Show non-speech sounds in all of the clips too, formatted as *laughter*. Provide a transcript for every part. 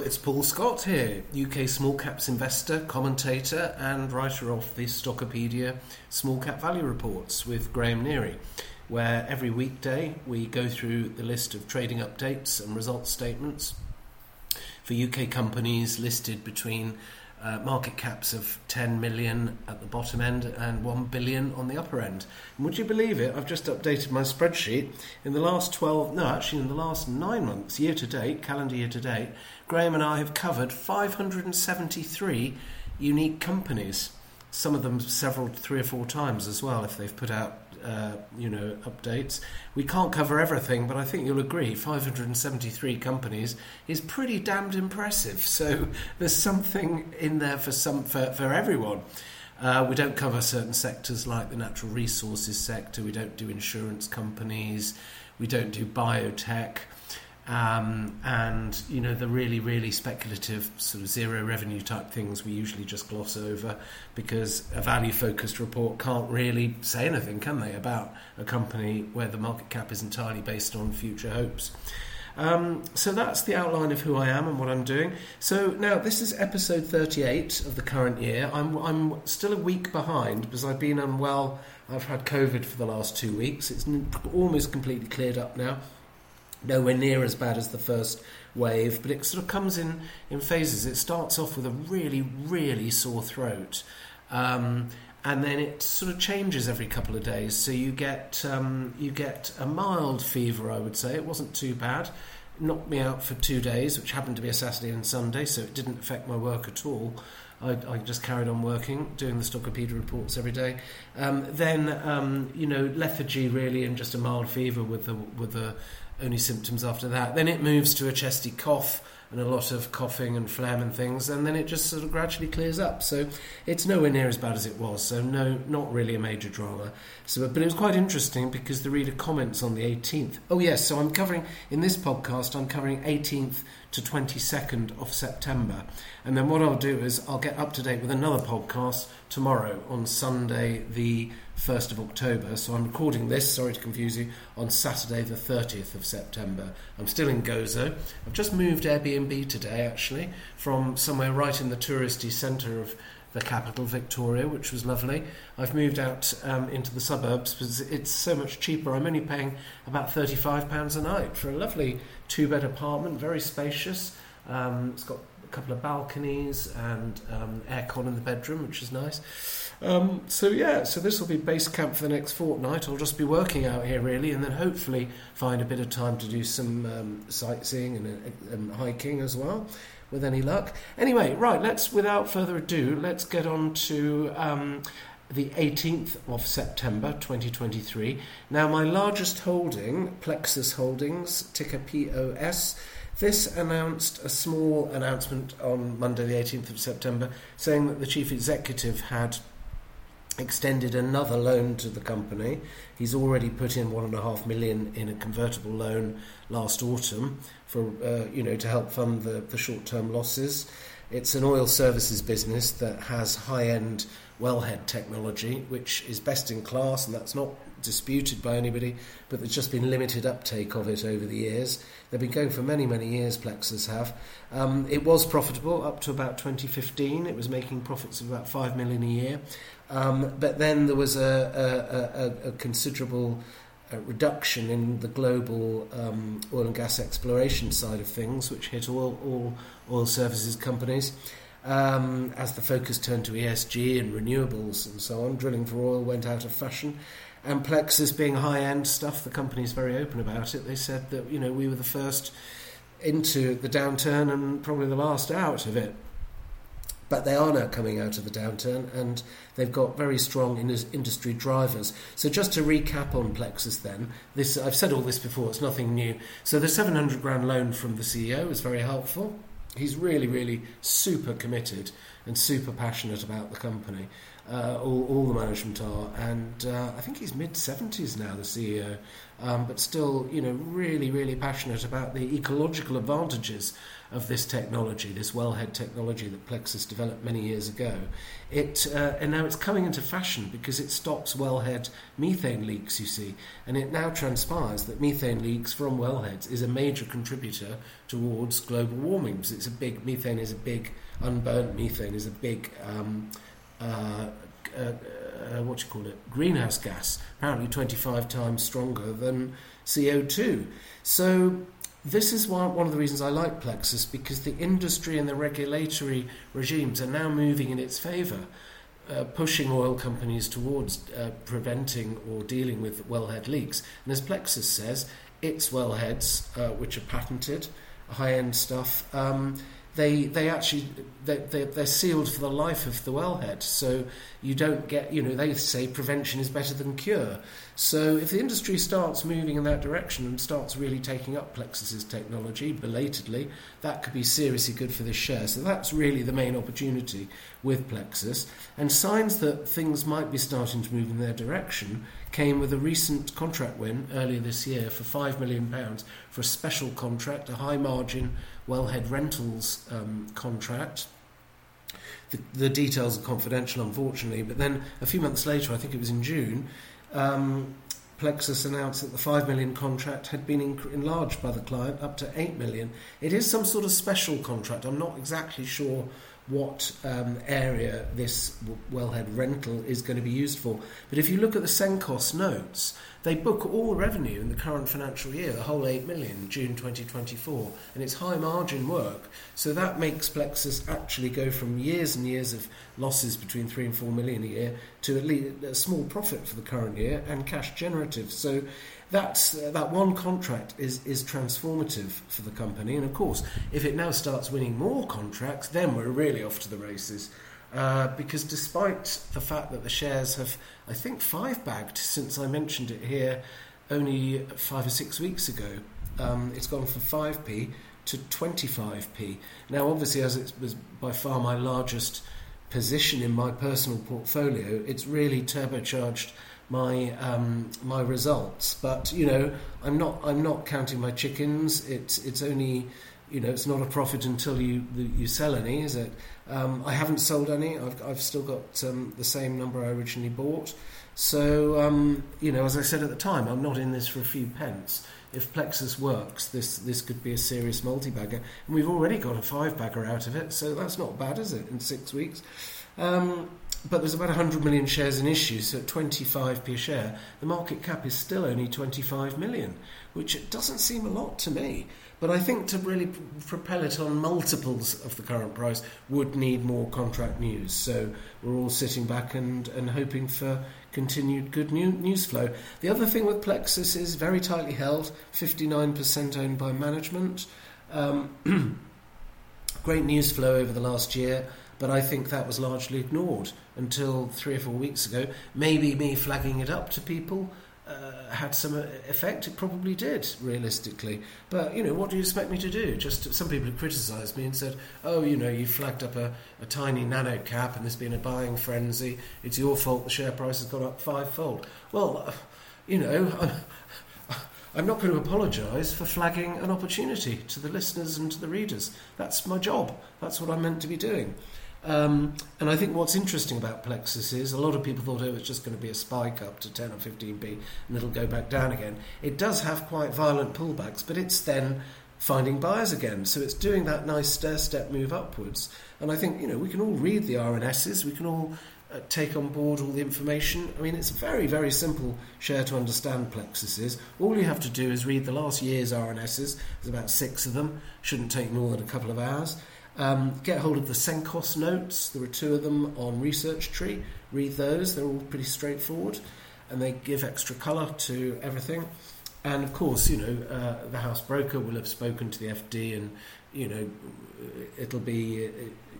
it's Paul Scott here, UK small caps investor, commentator, and writer of the Stockopedia Small Cap Value Reports with Graham Neary, where every weekday we go through the list of trading updates and results statements for UK companies listed between uh, market caps of 10 million at the bottom end and 1 billion on the upper end. And would you believe it? I've just updated my spreadsheet. In the last 12, no, actually, in the last nine months, year to date, calendar year to date, Graham and I have covered 573 unique companies. Some of them several, three or four times as well, if they've put out uh, you know updates. We can't cover everything, but I think you'll agree 573 companies is pretty damned impressive. So there's something in there for some for, for everyone. Uh, we don't cover certain sectors like the natural resources sector. We don't do insurance companies. We don't do biotech. Um, and you know the really really speculative sort of zero revenue type things we usually just gloss over because a value focused report can't really say anything can they about a company where the market cap is entirely based on future hopes um, so that's the outline of who I am and what I'm doing. So now this is episode 38 of the current year. I'm, I'm still a week behind because I've been unwell. I've had COVID for the last two weeks. It's almost completely cleared up now nowhere near as bad as the first wave, but it sort of comes in in phases. It starts off with a really, really sore throat. Um, and then it sort of changes every couple of days. So you get um, you get a mild fever, I would say. It wasn't too bad. Knocked me out for two days, which happened to be a Saturday and Sunday, so it didn't affect my work at all. I, I just carried on working, doing the Stockopedia reports every day. Um, then um, you know lethargy really, and just a mild fever with the with the only symptoms after that. Then it moves to a chesty cough and a lot of coughing and phlegm and things, and then it just sort of gradually clears up. So it's nowhere near as bad as it was. So no, not really a major drama. So, but it was quite interesting because the reader comments on the 18th. Oh yes, so I'm covering in this podcast. I'm covering 18th to 22nd of September, and then what I'll do is I'll get up to date with another podcast tomorrow on Sunday the 1st of October. So I'm recording this, sorry to confuse you, on Saturday the 30th of September. I'm still in Gozo. I've just moved Airbnb today, actually, from somewhere right in the touristy centre of the capital, Victoria, which was lovely. I've moved out um, into the suburbs because it's so much cheaper. I'm only paying about £35 a night for a lovely two bed apartment, very spacious. Um, it's got a couple of balconies and um, aircon in the bedroom, which is nice. Um, so yeah, so this will be base camp for the next fortnight. I'll just be working out here really, and then hopefully find a bit of time to do some um, sightseeing and, uh, and, hiking as well, with any luck. Anyway, right, let's without further ado, let's get on to. Um, the 18th of September 2023. Now, my largest holding, Plexus Holdings, ticker POS, this announced a small announcement on Monday, the 18th of September, saying that the chief executive had extended another loan to the company. He's already put in one and a half million in a convertible loan last autumn for uh, you know to help fund the, the short term losses. It's an oil services business that has high end wellhead technology, which is best in class, and that's not disputed by anybody, but there's just been limited uptake of it over the years. They've been going for many, many years, Plexus have. Um, it was profitable up to about 2015. It was making profits of about 5 million a year. Um, but then there was a, a, a, a considerable uh, reduction in the global um, oil and gas exploration side of things, which hit all, all oil services companies. Um, as the focus turned to ESG and renewables and so on, drilling for oil went out of fashion. And Plexus being high end stuff, the company's very open about it. They said that you know we were the first into the downturn and probably the last out of it. But they are now coming out of the downturn and they've got very strong industry drivers. So, just to recap on Plexus, then, this, I've said all this before, it's nothing new. So, the 700 grand loan from the CEO is very helpful. He's really, really super committed and super passionate about the company. Uh, all, all the management are, and uh, I think he's mid 70s now, the CEO, um, but still, you know, really, really passionate about the ecological advantages of this technology, this wellhead technology that Plexus developed many years ago. It uh, and now it's coming into fashion because it stops wellhead methane leaks. You see, and it now transpires that methane leaks from wellheads is a major contributor towards global warming. Because it's a big methane is a big unburnt methane is a big um, uh, uh, uh, what you call it greenhouse gas. Apparently, 25 times stronger than CO2. So this is one, one of the reasons I like Plexus because the industry and the regulatory regimes are now moving in its favour, uh, pushing oil companies towards uh, preventing or dealing with wellhead leaks. And as Plexus says, its wellheads, uh, which are patented, high end stuff, um, they they actually they, they, they're sealed for the life of the wellhead. So you don't get you know they say prevention is better than cure. So if the industry starts moving in that direction and starts really taking up Plexus's technology belatedly, that could be seriously good for this share. So that's really the main opportunity with Plexus. And signs that things might be starting to move in their direction came with a recent contract win earlier this year for five million pounds for a special contract, a high margin Wellhead Rentals um, contract. The, the, details are confidential, unfortunately, but then a few months later, I think it was in June, um, Plexus announced that the 5 million contract had been enlarged by the client up to 8 million. It is some sort of special contract. I'm not exactly sure what um, area this wellhead rental is going to be used for. But if you look at the Cenkos notes, they book all revenue in the current financial year, the whole 8 million, June 2024, and it's high margin work. So that makes Plexus actually go from years and years of losses between 3 and 4 million a year to at least a small profit for the current year and cash generative. So that's, uh, that one contract is, is transformative for the company. And of course, if it now starts winning more contracts, then we're really off to the races. Uh, because despite the fact that the shares have, I think, five bagged since I mentioned it here only five or six weeks ago, um, it's gone from 5p to 25p. Now, obviously, as it was by far my largest position in my personal portfolio, it's really turbocharged my um, my results. But you know, I'm not I'm not counting my chickens. It's it's only you know it's not a profit until you you sell any, is it? Um, I haven't sold any. I've I've still got um, the same number I originally bought. So um, you know, as I said at the time, I'm not in this for a few pence. If Plexus works, this this could be a serious multi-bagger, and we've already got a five-bagger out of it. So that's not bad, is it? In six weeks. But there's about 100 million shares in issue, so at 25p a share, the market cap is still only 25 million, which doesn't seem a lot to me. But I think to really propel it on multiples of the current price would need more contract news. So we're all sitting back and, and hoping for continued good new, news flow. The other thing with Plexus is very tightly held, 59% owned by management. Um, *clears throat* great news flow over the last year. But I think that was largely ignored until three or four weeks ago. Maybe me flagging it up to people uh, had some effect. It probably did, realistically. But you know, what do you expect me to do? Just some people have criticised me and said, "Oh, you know, you flagged up a, a tiny nano cap, and there's been a buying frenzy. It's your fault. The share price has gone up fivefold." Well, uh, you know. I'm, *laughs* I'm not going to apologise for flagging an opportunity to the listeners and to the readers. That's my job. That's what I'm meant to be doing. Um, and I think what's interesting about Plexus is a lot of people thought oh, it was just going to be a spike up to 10 or 15p and it'll go back down again. It does have quite violent pullbacks, but it's then finding buyers again. So it's doing that nice stair step move upwards. And I think, you know, we can all read the RNSs, we can all uh, take on board all the information. I mean, it's a very, very simple share to understand Plexus is. All you have to do is read the last year's RNSs, there's about six of them, shouldn't take more than a couple of hours um, get hold of the Cenkos notes. There are two of them on Research Tree. Read those. They're all pretty straightforward, and they give extra colour to everything. And of course, you know, uh, the house broker will have spoken to the FD, and you know, it'll be uh,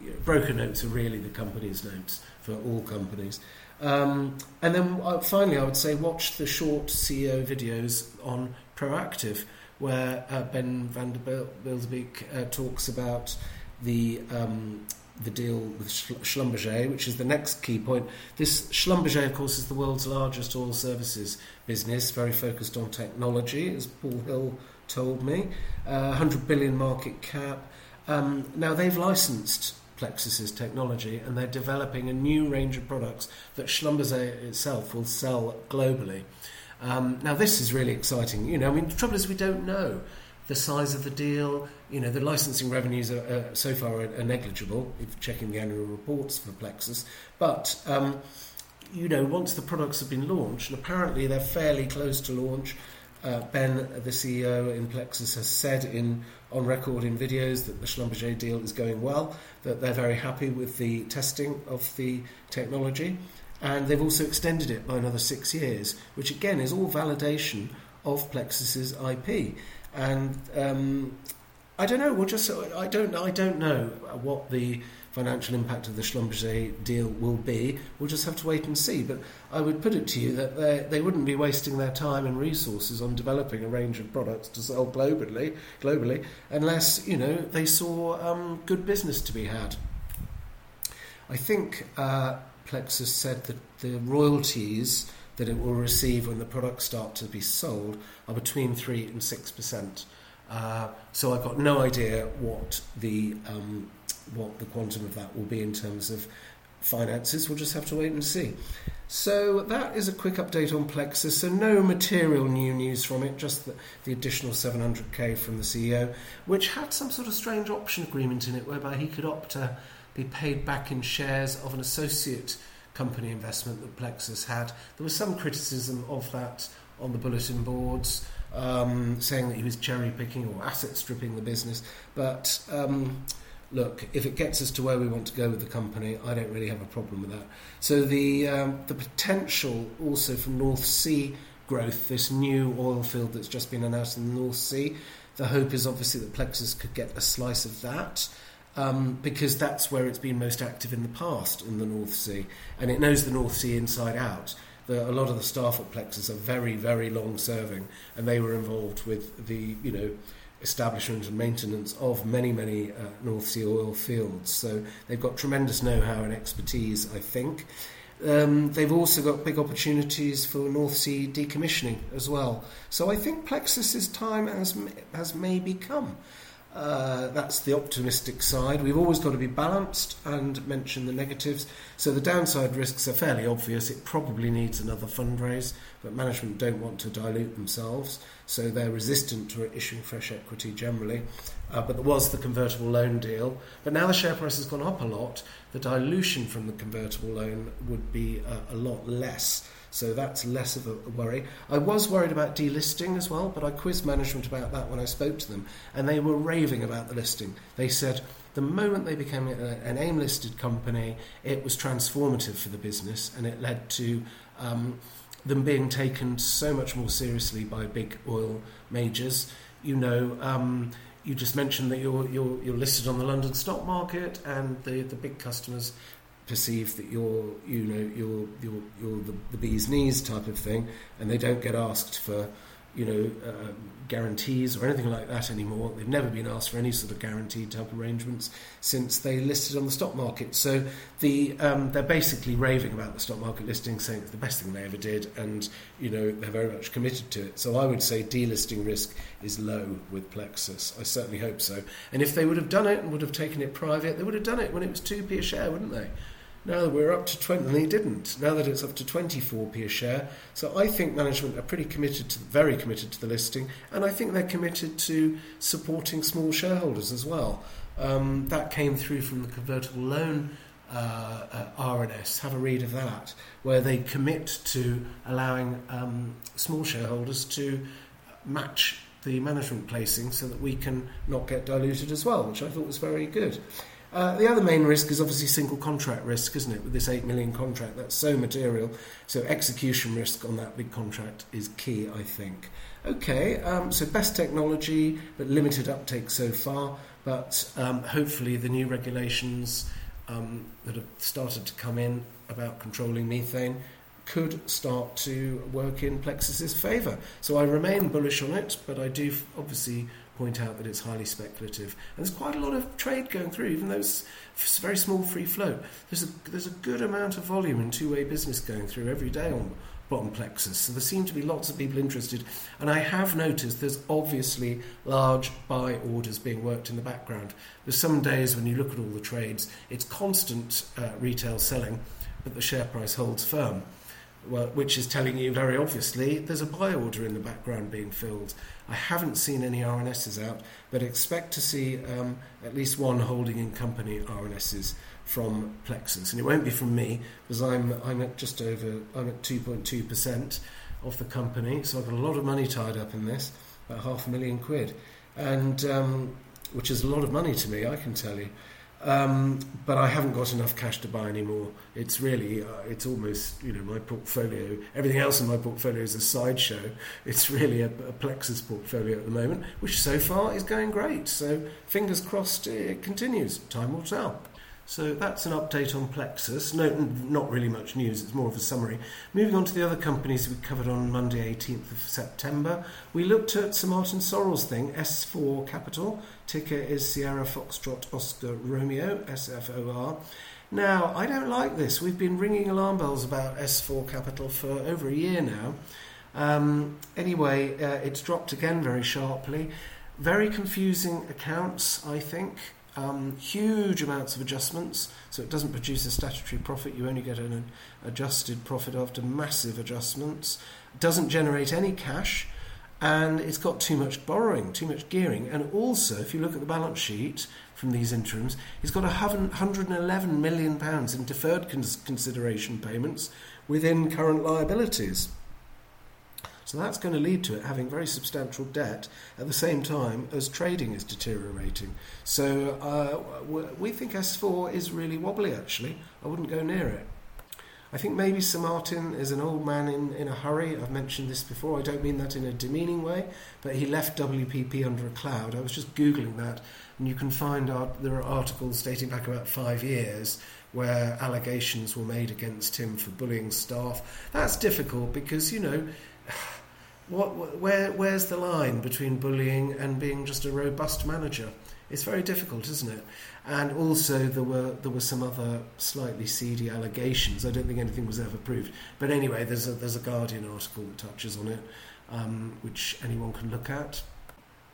you know, broker notes are really the company's notes for all companies. Um, and then uh, finally, I would say watch the short CEO videos on Proactive, where uh, Ben van der Bilderbeek uh, talks about the um, the deal with Schlumberger, which is the next key point. This Schlumberger, of course, is the world's largest oil services business, very focused on technology, as Paul Hill told me. Uh, 100 billion market cap. Um, now, they've licensed Plexus's technology and they're developing a new range of products that Schlumberger itself will sell globally. Um, now, this is really exciting. You know, I mean, the trouble is we don't know the size of the deal. You know, the licensing revenues are, so far are, are, negligible if checking the annual reports for Plexus. But, um, you know, once the products have been launched, and apparently they're fairly close to launch, uh, ben, the CEO in Plexus, has said in on record in videos that the Schlumberger deal is going well, that they're very happy with the testing of the technology, and they've also extended it by another six years, which again is all validation of Plexus's IP. And um, I don't know. We'll just I don't I don't know what the financial impact of the Schlumberger deal will be. We'll just have to wait and see. But I would put it to you that they, wouldn't be wasting their time and resources on developing a range of products to sell globally, globally unless you know they saw um, good business to be had. I think uh, Plexus said that the royalties that it will receive when the products start to be sold are between three and six percent. Uh, so I've got no idea what the um, what the quantum of that will be in terms of finances. We'll just have to wait and see. So that is a quick update on Plexus. So no material new news from it, just the, the, additional 700k from the CEO, which had some sort of strange option agreement in it, whereby he could opt to be paid back in shares of an associate company investment that Plexus had. There was some criticism of that on the bulletin boards um, saying that he was cherry picking or asset stripping the business. But um, look, if it gets us to where we want to go with the company, I don't really have a problem with that. So the um, the potential also from North Sea growth, this new oil field that's just been announced in the North Sea. The hope is obviously that Plexus could get a slice of that. Um, because that's where it's been most active in the past in the North Sea, and it knows the North Sea inside out the, a lot of the staff at Plexus are very, very long serving, and they were involved with the, you know, establishment and maintenance of many, many uh, North Sea oil fields. So they've got tremendous know-how and expertise, I think. Um, they've also got big opportunities for North Sea decommissioning as well. So I think Plexus's time has has maybe come. Uh, that's the optimistic side. We've always got to be balanced and mention the negatives. So the downside risks are fairly obvious. It probably needs another fundraise, but management don't want to dilute themselves, so they're resistant to issuing fresh equity generally. Uh, but there was the convertible loan deal. But now the share price has gone up a lot. The dilution from the convertible loan would be uh, a lot less. So that's less of a worry. I was worried about delisting as well, but I quizzed management about that when I spoke to them, and they were raving about the listing. They said the moment they became an AIM listed company, it was transformative for the business, and it led to um, them being taken so much more seriously by big oil majors. You know, um, you just mentioned that you're, you're, you're listed on the London stock market, and the, the big customers perceive that you're you know you're you're, you're the, the bee's knees type of thing, and they don't get asked for you know uh, guarantees or anything like that anymore. They've never been asked for any sort of guaranteed type arrangements since they listed on the stock market. So the um, they're basically raving about the stock market listing, saying it's the best thing they ever did, and you know they're very much committed to it. So I would say delisting risk is low with Plexus. I certainly hope so. And if they would have done it and would have taken it private, they would have done it when it was two p a share, wouldn't they? Now that we're up to 20, and didn't. Now that it's up to 24p a share. So I think management are pretty committed to, very committed to the listing, and I think they're committed to supporting small shareholders as well. Um, that came through from the convertible loan uh, uh, RNS. Have a read of that, where they commit to allowing um, small shareholders to match the management placing so that we can not get diluted as well, which I thought was very good. Uh, the other main risk is obviously single contract risk, isn't it? With this 8 million contract, that's so material. So execution risk on that big contract is key, I think. Okay, um, so best technology, but limited uptake so far. But um, hopefully, the new regulations um, that have started to come in about controlling methane could start to work in Plexus's favour. So I remain bullish on it, but I do obviously point out that it's highly speculative. And there's quite a lot of trade going through, even though it's very small free float. There's a, there's a good amount of volume in two way business going through every day on bottom plexus. So there seem to be lots of people interested. And I have noticed there's obviously large buy orders being worked in the background. There's some days when you look at all the trades, it's constant uh, retail selling, but the share price holds firm. Well, which is telling you very obviously there's a buy order in the background being filled. I haven't seen any RNSs out, but expect to see um, at least one holding in company RNSs from Plexus, and it won't be from me because I'm I'm at just over I'm at 2.2 percent of the company, so I've got a lot of money tied up in this, about half a million quid, and um, which is a lot of money to me, I can tell you. Um, but I haven't got enough cash to buy anymore. It's really, uh, it's almost, you know, my portfolio. Everything else in my portfolio is a sideshow. It's really a, a, Plexus portfolio at the moment, which so far is going great. So fingers crossed, it continues. Time will tell. So that's an update on Plexus. No, not really much news, it's more of a summary. Moving on to the other companies we covered on Monday, 18th of September, we looked at Sir Martin Sorrell's thing, S4 Capital. Ticker is Sierra Foxtrot Oscar Romeo, SFOR. Now, I don't like this. We've been ringing alarm bells about S4 Capital for over a year now. Um, anyway, uh, it's dropped again very sharply. Very confusing accounts, I think. Um, huge amounts of adjustments, so it doesn't produce a statutory profit. You only get an adjusted profit after massive adjustments. It doesn't generate any cash, and it's got too much borrowing, too much gearing. And also, if you look at the balance sheet from these interims, it's got 111 million pounds in deferred consideration payments within current liabilities. So that's going to lead to it having very substantial debt at the same time as trading is deteriorating. So uh, we think S4 is really wobbly, actually. I wouldn't go near it. I think maybe Sir Martin is an old man in, in a hurry. I've mentioned this before. I don't mean that in a demeaning way, but he left WPP under a cloud. I was just Googling that, and you can find art, there are articles dating back about five years where allegations were made against him for bullying staff. That's difficult because, you know, what, where, where's the line between bullying and being just a robust manager? It's very difficult, isn't it? And also, there were there were some other slightly seedy allegations. I don't think anything was ever proved. But anyway, there's a there's a Guardian article that touches on it, um, which anyone can look at.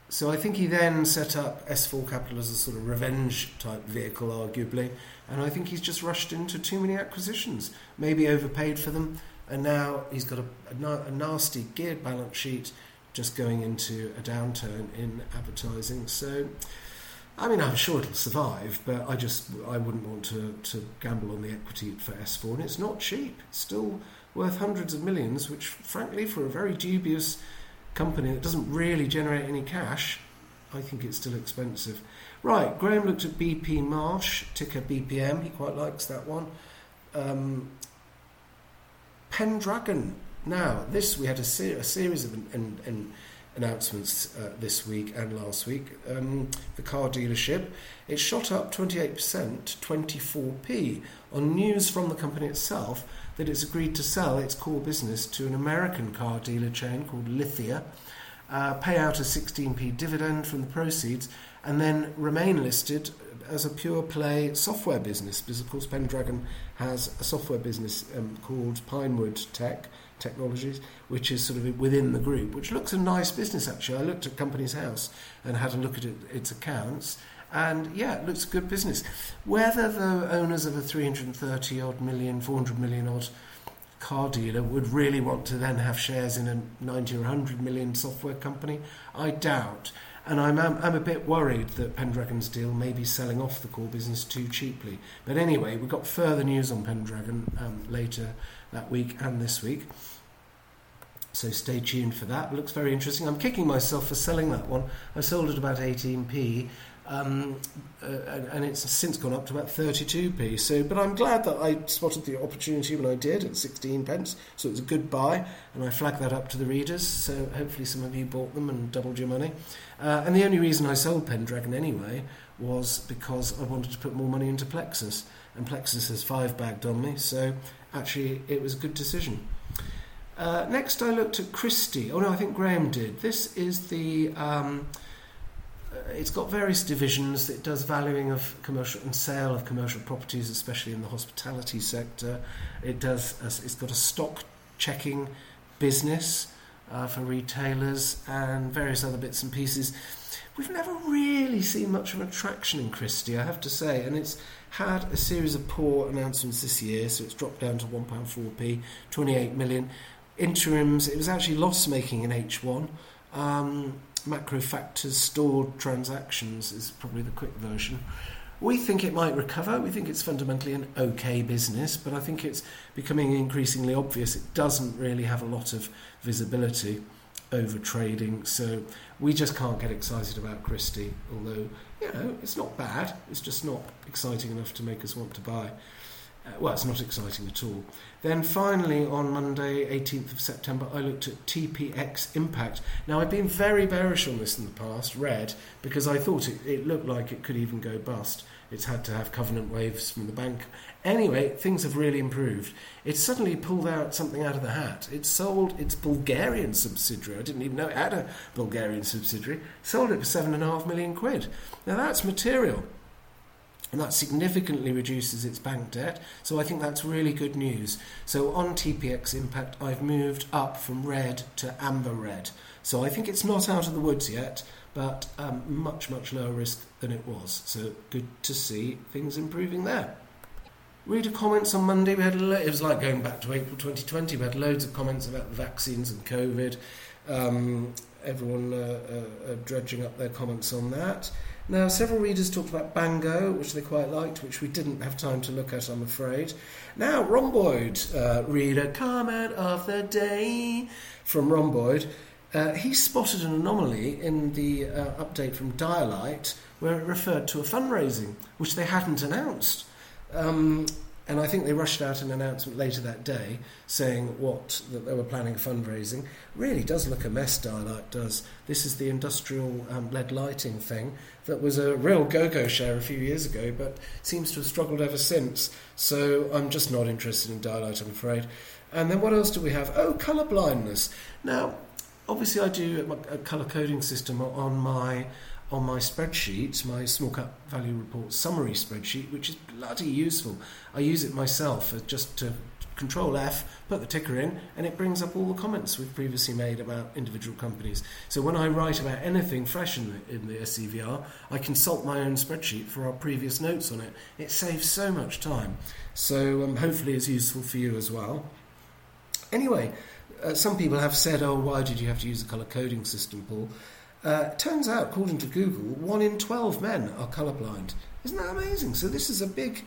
So I think he then set up S4 Capital as a sort of revenge type vehicle, arguably, and I think he's just rushed into too many acquisitions, maybe overpaid for them, and now he's got a, a, nasty geared balance sheet just going into a downturn in advertising. So, I mean, I'm sure it'll survive, but I just I wouldn't want to, to gamble on the equity for S4, and it's not cheap. It's still worth hundreds of millions, which, frankly, for a very dubious company that doesn't really generate any cash, I think it's still expensive. Right, Graham looked at BP Marsh, ticker BPM. He quite likes that one. Um, Pendragon. Now, this we had a, ser- a series of an, an, announcements uh, this week and last week. Um, the car dealership it shot up 28%, to 24p on news from the company itself that it's agreed to sell its core business to an American car dealer chain called Lithia, uh, pay out a 16p dividend from the proceeds, and then remain listed as a pure play software business because of course Pendragon has a software business um, called Pinewood Tech Technologies, which is sort of within the group, which looks a nice business actually. I looked at Company's House and had a look at it, its accounts, and yeah, it looks a good business. Whether the owners of a 330 odd million, 400 million odd car dealer would really want to then have shares in a 90 or 100 million software company, I doubt. And I'm, I'm, I'm, a bit worried that Pendragon's deal may be selling off the core business too cheaply. But anyway, we've got further news on Pendragon um, later that week and this week. So stay tuned for that. It looks very interesting. I'm kicking myself for selling that one. I sold it about 18p um, uh, and it's since gone up to about 32p. So, but I'm glad that I spotted the opportunity when I did at 16 pence. So it was a good buy, and I flagged that up to the readers. So hopefully some of you bought them and doubled your money. Uh, and the only reason I sold Pendragon anyway was because I wanted to put more money into Plexus, and Plexus has five bagged on me. So actually, it was a good decision. Uh, next, I looked at Christie. Oh no, I think Graham did. This is the um, it's got various divisions. It does valuing of commercial and sale of commercial properties, especially in the hospitality sector. It does. It's got a stock checking business uh, for retailers and various other bits and pieces. We've never really seen much of an attraction in Christie, I have to say, and it's had a series of poor announcements this year, so it's dropped down to £1.4p, 28 million. Interims, it was actually loss making in H1. Um, macro factors stored transactions is probably the quick version. We think it might recover. We think it's fundamentally an okay business, but I think it's becoming increasingly obvious it doesn't really have a lot of visibility over trading. So we just can't get excited about Christie, although, you know, it's not bad. It's just not exciting enough to make us want to buy. Uh, well, it's not exciting at all. Then finally, on Monday, 18th of September, I looked at TPX Impact. Now, I've been very bearish on this in the past, red, because I thought it, it looked like it could even go bust. It's had to have covenant waivers from the bank. Anyway, things have really improved. It's suddenly pulled out something out of the hat. It sold its Bulgarian subsidiary. I didn't even know it had a Bulgarian subsidiary. Sold it for seven and a half million quid. Now, that's material and that significantly reduces its bank debt. So I think that's really good news. So on TPX Impact, I've moved up from red to amber red. So I think it's not out of the woods yet, but um, much, much lower risk than it was. So good to see things improving there. Reader comments on Monday. We had lo- it was like going back to April 2020. We had loads of comments about the vaccines and COVID. Um, everyone uh, uh, uh, dredging up their comments on that. Now, several readers talked about Bango, which they quite liked, which we didn't have time to look at, I'm afraid. Now, Rhomboid, uh, reader, comment of the day from Rhomboid. Uh, he spotted an anomaly in the uh, update from Dialight where it referred to a fundraising, which they hadn't announced. Um, and I think they rushed out an announcement later that day saying what that they were planning fundraising. Really does look a mess. Dialight does. This is the industrial um, LED lighting thing that was a real go-go share a few years ago, but seems to have struggled ever since. So I'm just not interested in Dialight, I'm afraid. And then what else do we have? Oh, colour blindness. Now, obviously, I do a colour coding system on my on my spreadsheet, my small cap value report summary spreadsheet, which is bloody useful. I use it myself just to control F, put the ticker in, and it brings up all the comments we've previously made about individual companies. So when I write about anything fresh in the, in the SCVR, I consult my own spreadsheet for our previous notes on it. It saves so much time. So um, hopefully it's useful for you as well. Anyway, uh, some people have said, oh, why did you have to use a colour coding system, Paul? Uh, turns out, according to Google, one in 12 men are colourblind. Isn't that amazing? So this is a big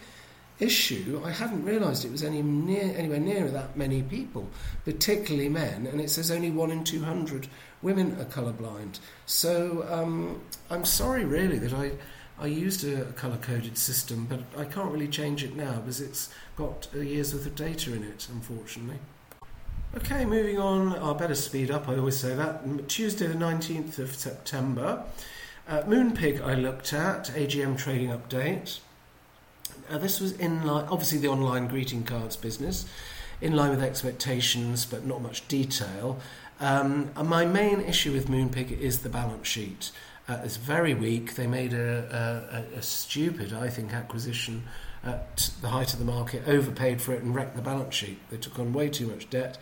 issue. I hadn't realised it was any near, anywhere near that many people, particularly men, and it says only one in 200 women are colourblind. So um, I'm sorry, really, that I, I used a colour coded system, but I can't really change it now because it's got year's worth of data in it, unfortunately. Okay, moving on. I better speed up. I always say that. Tuesday, the 19th of September. Uh, Moonpig, I looked at, AGM trading update. Uh, this was in line, obviously, the online greeting cards business, in line with expectations, but not much detail. Um, my main issue with Moonpig is the balance sheet. Uh, it's very weak. They made a, a, a stupid, I think, acquisition at the height of the market, overpaid for it, and wrecked the balance sheet. They took on way too much debt.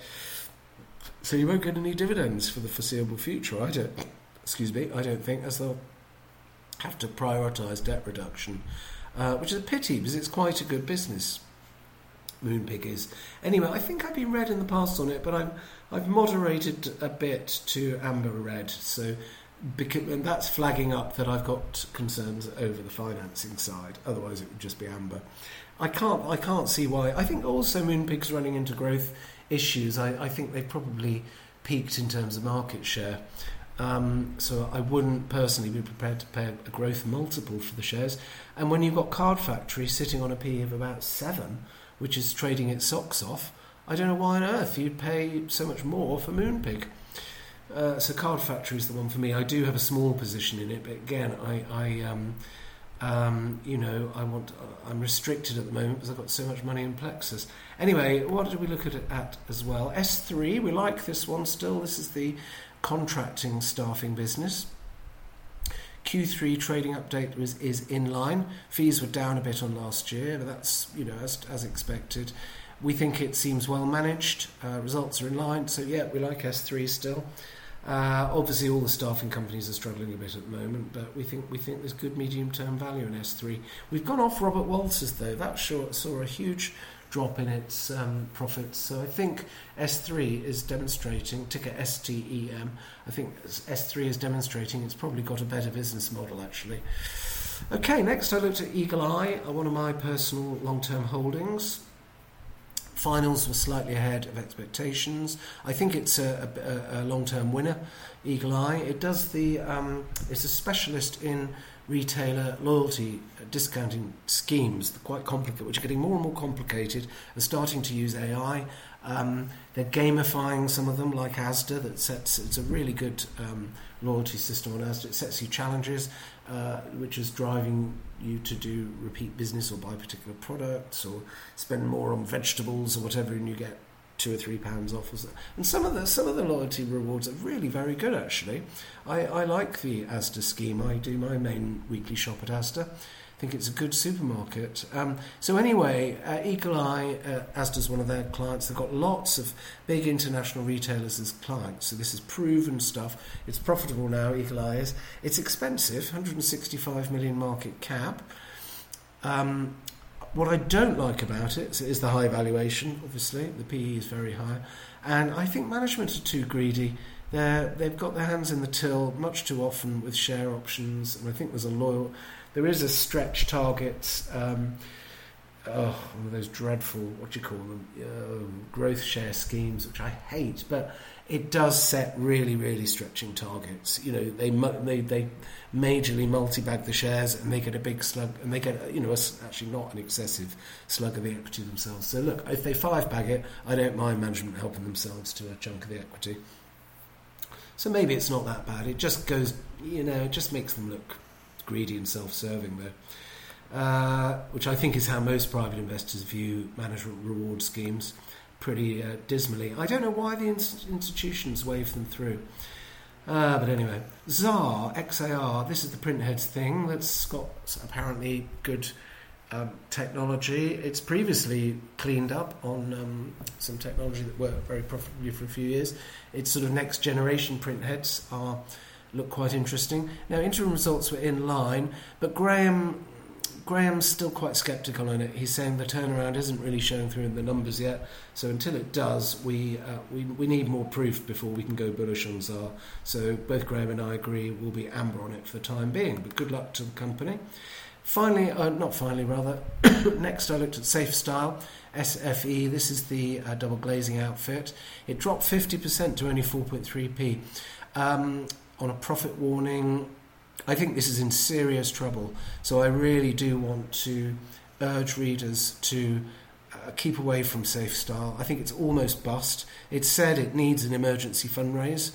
So you won't get any dividends for the foreseeable future. I don't. Excuse me. I don't think, as they'll have to prioritise debt reduction, uh, which is a pity because it's quite a good business. Moonpig is. Anyway, I think I've been red in the past on it, but I'm I've moderated a bit to amber red. So because, and that's flagging up that I've got concerns over the financing side. Otherwise, it would just be amber. I can't. I can't see why. I think also Moonpig's running into growth issues. I, I think they've probably peaked in terms of market share. Um, so I wouldn't personally be prepared to pay a growth multiple for the shares. And when you've got Card Factory sitting on a P of about seven, which is trading its socks off, I don't know why on earth you'd pay so much more for Moonpig. Uh, so Card Factory is the one for me. I do have a small position in it, but again, I, I um, um, you know, I want. I'm restricted at the moment because I've got so much money in Plexus. Anyway, what did we look at at as well? S3. We like this one still. This is the contracting staffing business. Q3 trading update was, is in line. Fees were down a bit on last year, but that's you know as, as expected. We think it seems well managed. Uh, results are in line, so yeah, we like S3 still. Uh, obviously, all the staffing companies are struggling a bit at the moment, but we think we think there's good medium-term value in S3. We've gone off Robert Walters though. That saw, saw a huge drop in its um, profits. So I think S3 is demonstrating, ticker STEM, I think S3 is demonstrating it's probably got a better business model actually. Okay, next I looked at Eagle Eye, one of my personal long term holdings. Finals were slightly ahead of expectations. I think it's a, a, a long-term winner. Eagle Eye. It does the. Um, it's a specialist in retailer loyalty discounting schemes, quite complicated, which are getting more and more complicated, and starting to use AI. Um, they're gamifying some of them, like Asda, that sets. It's a really good um, loyalty system on Asda. It sets you challenges, uh, which is driving you to do repeat business or buy particular products or spend more on vegetables or whatever, and you get two or three pounds off. And some of the some of the loyalty rewards are really very good. Actually, I, I like the Asda scheme. I do my main weekly shop at Asda. I think it's a good supermarket. Um, so anyway, uh, Eagle Eye, uh, Asda's one of their clients. They've got lots of big international retailers as clients. So this is proven stuff. It's profitable now. Eagle Eye is. It's expensive, 165 million market cap. Um, what I don't like about it is the high valuation. Obviously, the PE is very high, and I think management are too greedy. They're, they've got their hands in the till much too often with share options, and I think there's a loyal there is a stretch target. Um, oh, one of those dreadful, what do you call them, uh, growth share schemes, which I hate, but it does set really, really stretching targets. You know, they they they majorly multi-bag the shares, and they get a big slug, and they get you know a, actually not an excessive slug of the equity themselves. So look, if they five bag it, I don't mind management helping themselves to a chunk of the equity. So maybe it's not that bad. It just goes, you know, it just makes them look greedy and self-serving though, uh, which I think is how most private investors view management reward schemes pretty uh, dismally. I don't know why the institutions wave them through. Uh, but anyway, ZAR, XAR, this is the printheads thing that's got apparently good um, technology. It's previously cleaned up on um, some technology that worked very profitably for a few years. It's sort of next generation printheads are look quite interesting. Now, interim results were in line, but Graham Graham's still quite sceptical on it. He's saying the turnaround isn't really showing through in the numbers yet. So until it does, we uh, we, we need more proof before we can go bullish on XAAR. So both Graham and I agree we'll be amber on it for the time being. But good luck to the company. Finally, uh, not finally, rather. *coughs* next, I looked at SafeStyle SFE. This is the uh, double glazing outfit. It dropped 50% to only 4.3p. Um, on a profit warning. I think this is in serious trouble. So I really do want to urge readers to uh, keep away from SafeStyle. I think it's almost bust. It said it needs an emergency fundraise.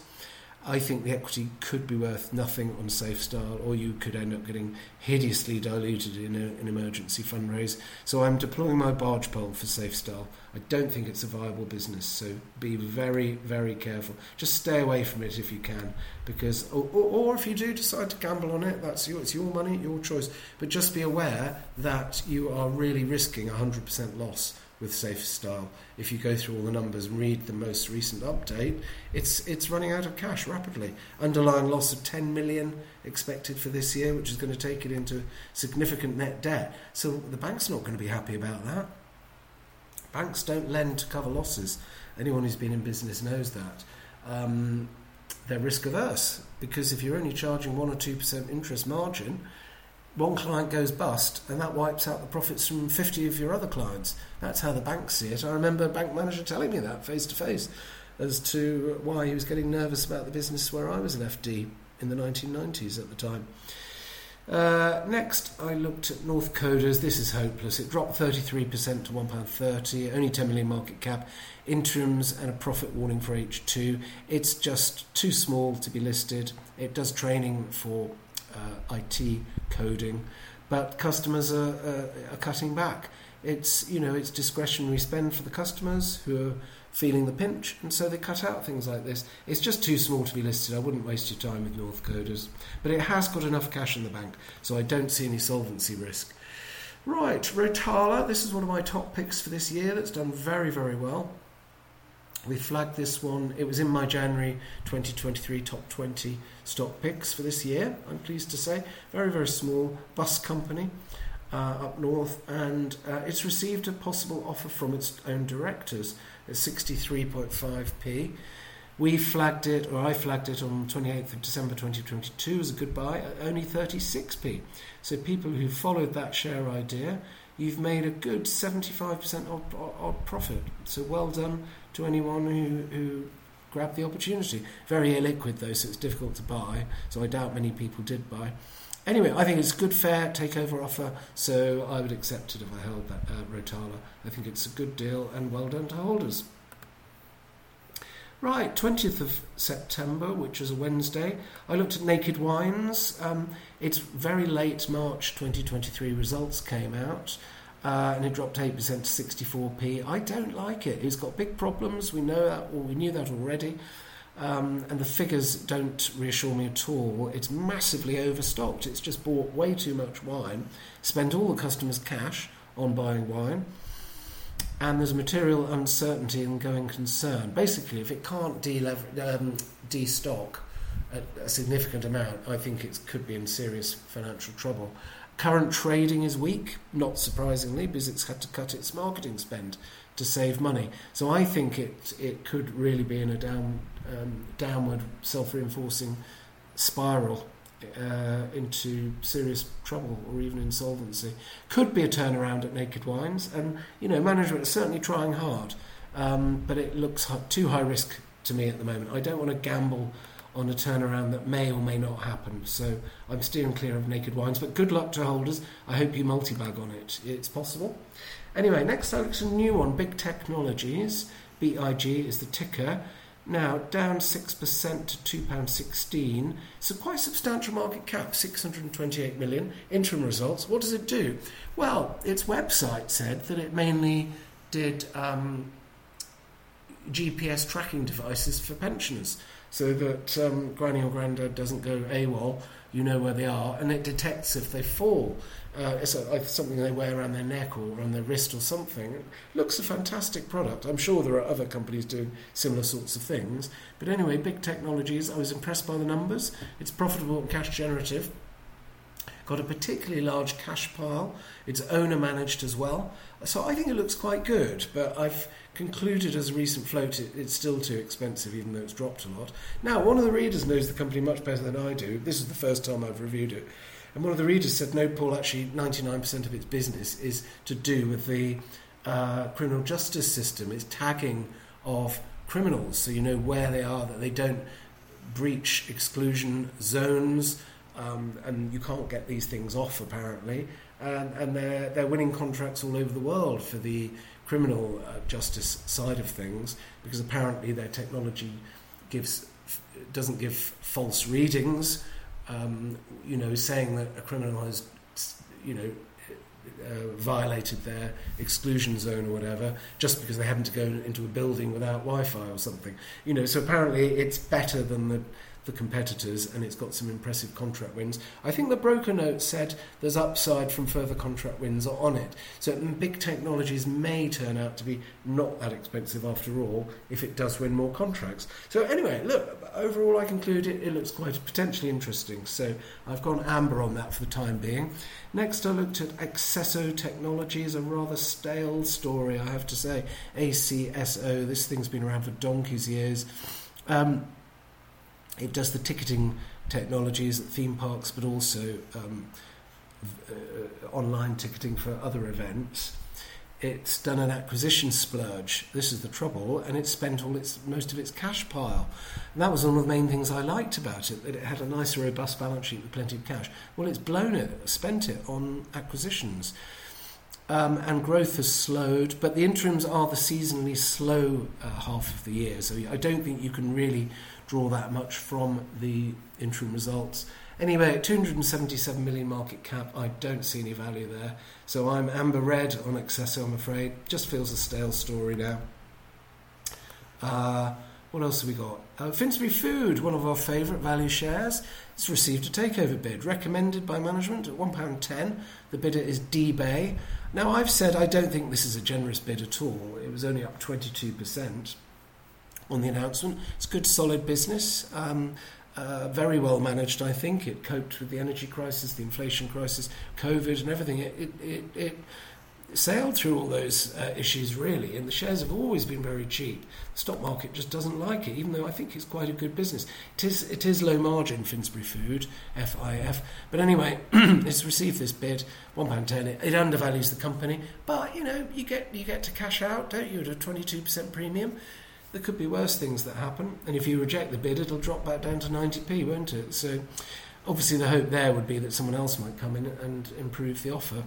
I think the equity could be worth nothing on SafeStyle, or you could end up getting hideously diluted in a, an emergency fundraise. So I'm deploying my barge pole for SafeStyle. I don't think it's a viable business, so be very, very careful. Just stay away from it if you can, because or, or, or if you do decide to gamble on it, that's your, it's your money, your choice. But just be aware that you are really risking 100% loss with Safe Style. If you go through all the numbers and read the most recent update, it's it's running out of cash rapidly. Underlying loss of 10 million expected for this year, which is going to take it into significant net debt. So the bank's are not going to be happy about that. Banks don't lend to cover losses. Anyone who's been in business knows that. Um, they're risk averse because if you're only charging one or two percent interest margin, one client goes bust and that wipes out the profits from 50 of your other clients. That's how the banks see it. I remember a bank manager telling me that face to face as to why he was getting nervous about the business where I was an FD in the 1990s at the time. Uh, next, I looked at Northcoders. This is hopeless. It dropped 33% to £1.30, only 10 million market cap, interims and a profit warning for H2. It's just too small to be listed. It does training for uh, IT coding, but customers are, uh, are cutting back. it's you know it's discretionary spend for the customers who are feeling the pinch, and so they cut out things like this. It's just too small to be listed. I wouldn't waste your time with Northcoders, but it has got enough cash in the bank, so I don't see any solvency risk. Right, Rotala. This is one of my top picks for this year. That's done very very well. We flagged this one. It was in my January 2023 top 20 stock picks for this year. I'm pleased to say, very very small bus company uh, up north, and uh, it's received a possible offer from its own directors at 63.5p. We flagged it, or I flagged it on 28th of December 2022 as a good buy at only 36p. So people who followed that share idea, you've made a good 75% odd, odd profit. So well done to anyone who, who grabbed the opportunity. Very illiquid though, so it's difficult to buy. So I doubt many people did buy. Anyway, I think it's a good, fair takeover offer, so I would accept it if I held that uh, Rotala. I think it's a good deal and well done to holders. Right, 20th of September, which is a Wednesday, I looked at Naked Wines. Um, its very late March 2023 results came out. Uh, and it dropped 8% to 64p. I don't like it. It's got big problems. We know that, or we knew that already. Um, and the figures don't reassure me at all. It's massively overstocked. It's just bought way too much wine, spent all the customers' cash on buying wine, and there's a material uncertainty and going concern. Basically, if it can't um, de-stock a, a significant amount, I think it could be in serious financial trouble. Current trading is weak, not surprisingly, because it's had to cut its marketing spend to save money. So I think it it could really be in a down um, downward self-reinforcing spiral uh, into serious trouble or even insolvency. Could be a turnaround at Naked Wines, and you know management is certainly trying hard, um, but it looks too high risk to me at the moment. I don't want to gamble on a turnaround that may or may not happen. So I'm steering clear of Naked Wines, but good luck to holders. I hope you multi-bag on it. It's possible. Anyway, next a new one, Big Technologies. BIG is the ticker. Now, down 6% to £2.16. It's a quite substantial market cap, 628 million. Interim results. What does it do? Well, its website said that it mainly did um, GPS tracking devices for pensioners so that um, granny or granddad doesn't go AWOL, you know where they are, and it detects if they fall. Uh, it's a, something they wear around their neck or around their wrist or something. It looks a fantastic product. I'm sure there are other companies doing similar sorts of things. But anyway, big technologies. I was impressed by the numbers. It's profitable and cash generative. Got a particularly large cash pile. It's owner managed as well. So I think it looks quite good. But I've concluded as a recent float it, it's still too expensive, even though it's dropped a lot. Now, one of the readers knows the company much better than I do. This is the first time I've reviewed it. And one of the readers said, no, Paul, actually 99% of its business is to do with the uh, criminal justice system. It's tagging of criminals, so you know where they are, that they don't breach exclusion zones, um, and you can't get these things off, apparently. And, and they're, they're winning contracts all over the world for the criminal uh, justice side of things, because apparently their technology gives doesn't give false readings um, you know, saying that a criminal has, you know, uh, violated their exclusion zone or whatever just because they happen to go into a building without Wi-Fi or something. You know, so apparently it's better than the the competitors and it's got some impressive contract wins. I think the broker note said there's upside from further contract wins on it. So big technologies may turn out to be not that expensive after all if it does win more contracts. So anyway, look, overall I conclude it, it looks quite potentially interesting. So I've gone amber on that for the time being. Next I looked at Accesso Technologies, a rather stale story I have to say. ACSO, this thing's been around for donkey's years. Um, it does the ticketing technologies at theme parks, but also um, uh, online ticketing for other events. It's done an acquisition splurge. This is the trouble, and it's spent all its most of its cash pile. And that was one of the main things I liked about it. That it had a nice, robust balance sheet with plenty of cash. Well, it's blown it, spent it on acquisitions. Um, and growth has slowed, but the interims are the seasonally slow uh, half of the year, so I don't think you can really draw that much from the interim results. Anyway, at 277 million market cap, I don't see any value there. So I'm amber red on Accesso, I'm afraid. Just feels a stale story now. Uh, what else have we got? Uh, Finsbury Food, one of our favourite value shares, it's received a takeover bid, recommended by management at £1.10. The bidder is DBAY. Now, I've said I don't think this is a generous bid at all. It was only up 22% on the announcement. It's good, solid business. Um, uh, very well managed, I think. It coped with the energy crisis, the inflation crisis, COVID, and everything. It, it, it, it sailed through all those uh, issues really, and the shares have always been very cheap. The stock market just doesn't like it, even though I think it's quite a good business. It is, it is low margin, Finsbury Food, FIF. But anyway, *clears throat* it's received this bid, £1.10. It, it undervalues the company, but you know, you get, you get to cash out, don't you, at a 22% premium. There could be worse things that happen, and if you reject the bid, it'll drop back down to 90p, won't it? So obviously the hope there would be that someone else might come in and improve the offer.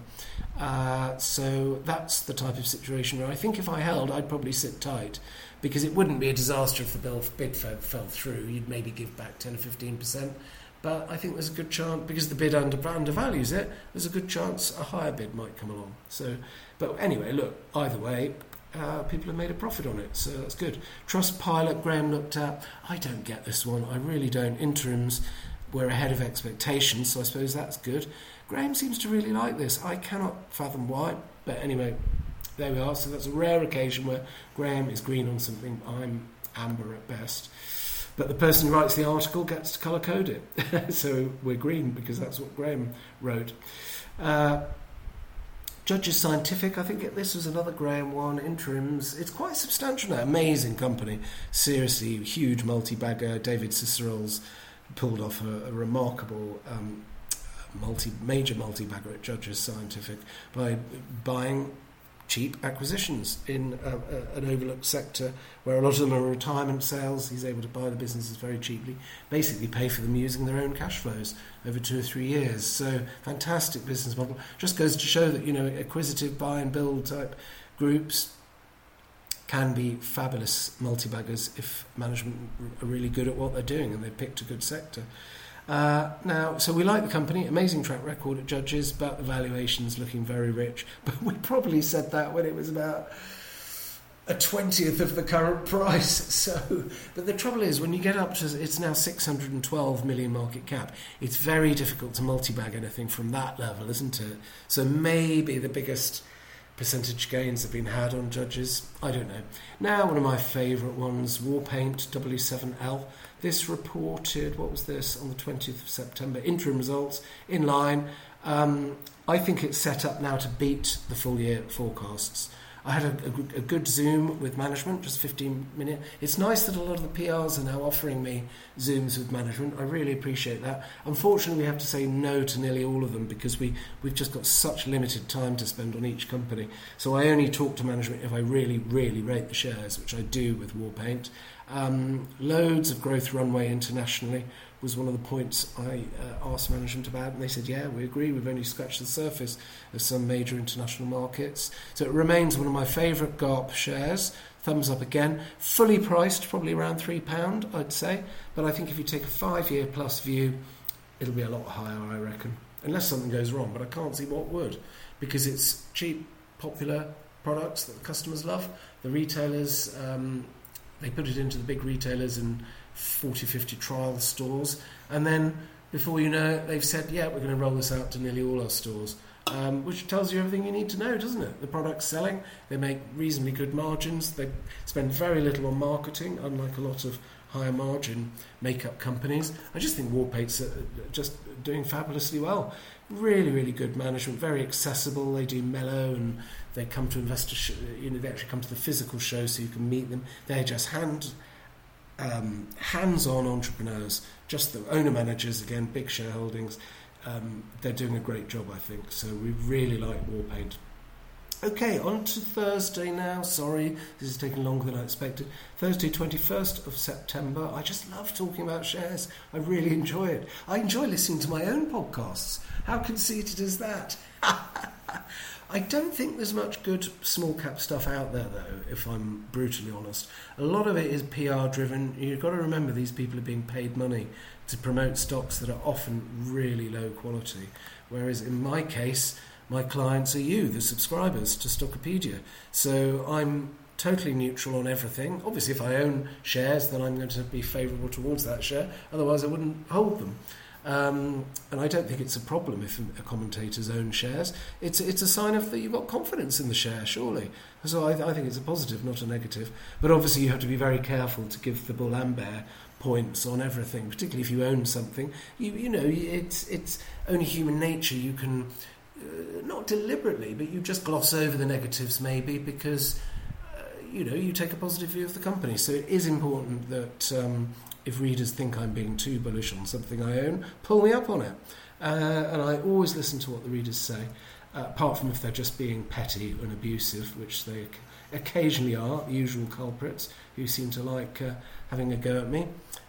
Uh, so that's the type of situation where I think if I held, I'd probably sit tight because it wouldn't be a disaster if the bid fell, fell through. You'd maybe give back 10 or 15%. But I think there's a good chance, because the bid under, undervalues it, there's a good chance a higher bid might come along. So, But anyway, look, either way, uh, people have made a profit on it, so that's good. Trustpilot Graham looked at. I don't get this one. I really don't. Interims we're ahead of expectations, so I suppose that's good. Graham seems to really like this. I cannot fathom why, but anyway, there we are. So that's a rare occasion where Graham is green on something. I'm amber at best. But the person who writes the article gets to colour code it. *laughs* so we're green because that's what Graham wrote. Uh, Judges Scientific, I think this was another Graham one. Interims, it's quite substantial now. Amazing company. Seriously, huge multi bagger. David Cicurel's pulled off a, a remarkable um, multi major multi bagger at Judges Scientific by buying cheap acquisitions in a, a, an overlooked sector where a lot of them are retirement sales. He's able to buy the businesses very cheaply, basically pay for them using their own cash flows over two or three years. So fantastic business model. Just goes to show that you know acquisitive buy and build type groups can be fabulous multi-baggers if management are really good at what they're doing and they've picked a good sector. Uh, now, so we like the company, amazing track record at Judges, but the valuation's looking very rich. *laughs* But we probably said that when it was about a twentieth of the current *laughs* price. So, but the trouble is, when you get up to it's now 612 million market cap, it's very difficult to multi-bag anything from that level, isn't it? So maybe the biggest percentage gains have been had on judges. I don't know. Now, one of my favourite ones, Warpaint W7L. This reported, what was this, on the 20th of September, interim results in line. Um, I think it's set up now to beat the full year forecasts. I had a, a, a, good Zoom with management, just 15 minutes. It's nice that a lot of the PRs are now offering me Zooms with management. I really appreciate that. Unfortunately, we have to say no to nearly all of them because we, we've just got such limited time to spend on each company. So I only talk to management if I really, really rate the shares, which I do with Warpaint. Um, loads of growth runway internationally was one of the points I uh, asked management about, and they said, "Yeah, we agree. We've only scratched the surface of some major international markets." So it remains one of my favourite GARP shares. Thumbs up again. Fully priced, probably around three pound, I'd say. But I think if you take a five-year plus view, it'll be a lot higher, I reckon. Unless something goes wrong, but I can't see what would, because it's cheap, popular products that the customers love. The retailers, um, they put it into the big retailers and 40, 50 trial stores. And then before you know it, they've said, yeah, we're going to roll this out to nearly all our stores. Um, which tells you everything you need to know, doesn't it? The product's selling, they make reasonably good margins, they spend very little on marketing, unlike a lot of higher margin makeup companies. I just think Warpaint's just doing fabulously well. Really, really good management, very accessible. They do Mello and they come to investor, sh- you know, they actually come to the physical show so you can meet them. They're just hand um, hands-on entrepreneurs, just the owner managers again, big shareholdings. Um, they're doing a great job, I think. So we really like Warpaint. Okay, on to Thursday now. Sorry, this is taking longer than I expected. Thursday, 21st of September. I just love talking about shares. I really enjoy it. I enjoy listening to my own podcasts. How conceited is that? *laughs* I don't think there's much good small cap stuff out there, though, if I'm brutally honest. A lot of it is PR driven. You've got to remember these people are being paid money to promote stocks that are often really low quality. Whereas in my case, my clients are you, the subscribers to Stockopedia. So I'm totally neutral on everything. Obviously, if I own shares, then I'm going to be favourable towards that share. Otherwise, I wouldn't hold them. Um, and I don't think it's a problem if a commentator's own shares. It's it's a sign of that you've got confidence in the share, surely. So I, I, think it's a positive, not a negative. But obviously, you have to be very careful to give the bull and bear points on everything, particularly if you own something. You you know it's it's only human nature. You can not deliberately, but you just gloss over the negatives maybe because uh, you know you take a positive view of the company. So it is important that um, if readers think I'm being too bullish on something I own, pull me up on it. Uh, and I always listen to what the readers say, uh, apart from if they're just being petty and abusive, which they occasionally are, the usual culprits who seem to like uh, having a go at me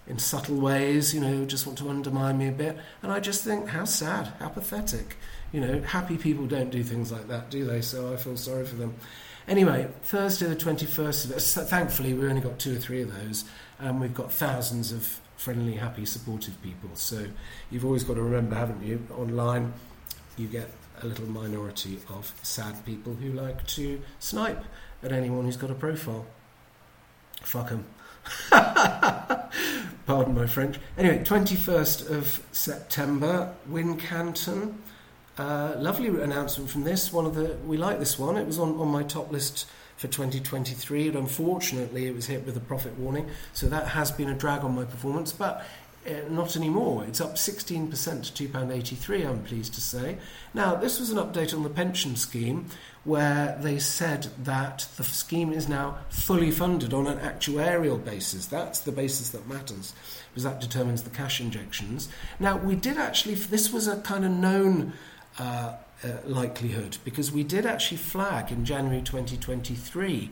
in subtle ways, you know, just want to undermine me a bit. And I just think, how sad, how pathetic. You know, happy people don't do things like that, do they? So I feel sorry for them. Anyway, Thursday the 21st, thankfully we only got two or three of those, and we've got thousands of friendly, happy, supportive people. So you've always got to remember, haven't you? Online, you get a little minority of sad people who like to snipe at anyone who's got a profile. Fuck them. *laughs* Pardon my French. Anyway, 21st of September, Wincanton. Uh, lovely announcement from this. One of the we like this one. It was on, on my top list for 2023, and unfortunately, it was hit with a profit warning. So that has been a drag on my performance, but uh, not anymore. It's up 16% to £2.83, I'm pleased to say. Now, this was an update on the pension scheme where they said that the scheme is now fully funded on an actuarial basis. That's the basis that matters because that determines the cash injections. Now, we did actually, this was a kind of known uh, uh, likelihood because we did actually flag in January 2023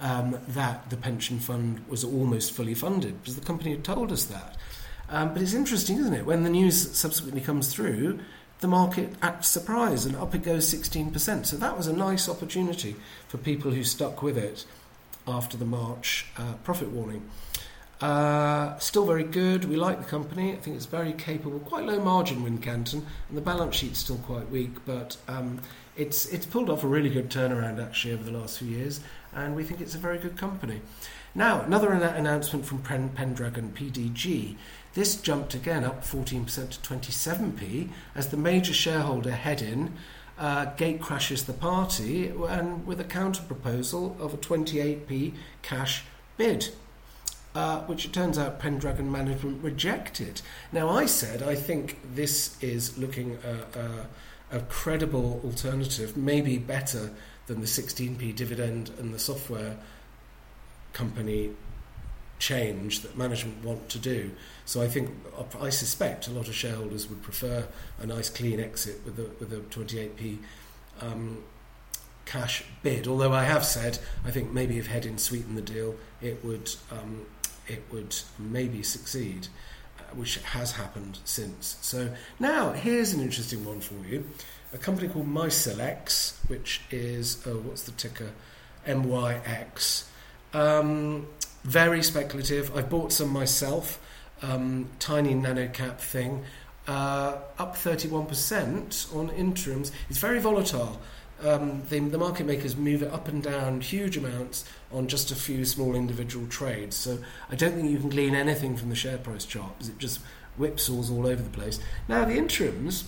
um, that the pension fund was almost fully funded because the company had told us that. Um, but it's interesting, isn't it? When the news subsequently comes through, the market acts surprised and up it goes 16%. So that was a nice opportunity for people who stuck with it after the March uh, profit warning. Uh, still very good. We like the company. I think it's very capable. Quite low margin Wincanton, and the balance sheet's still quite weak, but um, it's it's pulled off a really good turnaround actually over the last few years, and we think it's a very good company. Now, another an- announcement from Pen- Pendragon PDG. This jumped again up 14% to 27p as the major shareholder Hedin uh, gate crashes the party and with a counter proposal of a 28p cash bid uh, which it turns out Pendragon management rejected. Now, I said I think this is looking a, a, credible alternative, maybe better than the 16p dividend and the software company change that management want to do. So I think I suspect a lot of shareholders would prefer a nice clean exit with a with a 28p um, cash bid. Although I have said I think maybe if Hedin sweetened the deal, it would um, it would maybe succeed, uh, which has happened since. So now here's an interesting one for you. A company called MyCelx, which is, oh, what's the ticker? MYX. Um, very speculative. I've bought some myself, um, tiny nano cap thing, uh, up 31% on interims. It's very volatile um, the, the market makers move it up and down huge amounts on just a few small individual trades. So I don't think you can glean anything from the share price chart because it just whipsaws all over the place. Now, the interims,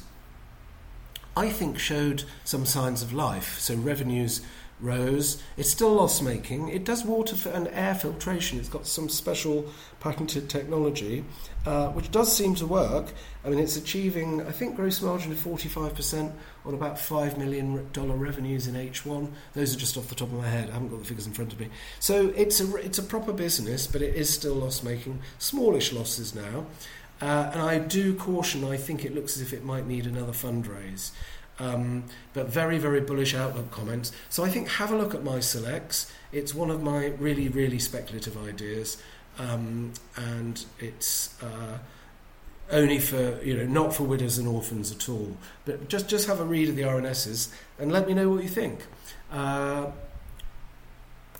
I think, showed some signs of life. So revenues rose. It's still loss making. It does water and air filtration. It's got some special patented technology, uh, which does seem to work. I mean, it's achieving, I think, gross margin of 45% on about $5 million revenues in H1. Those are just off the top of my head. I haven't got the figures in front of me. So it's a, it's a proper business, but it is still loss making. Smallish losses now. Uh, and I do caution, I think it looks as if it might need another fundraise. Um, but very, very bullish outlook comments. So I think have a look at MyCelx. It's one of my really, really speculative ideas. Um, and it's uh, only for you know not for widows and orphans at all. But just just have a read of the RNSs and let me know what you think. Uh,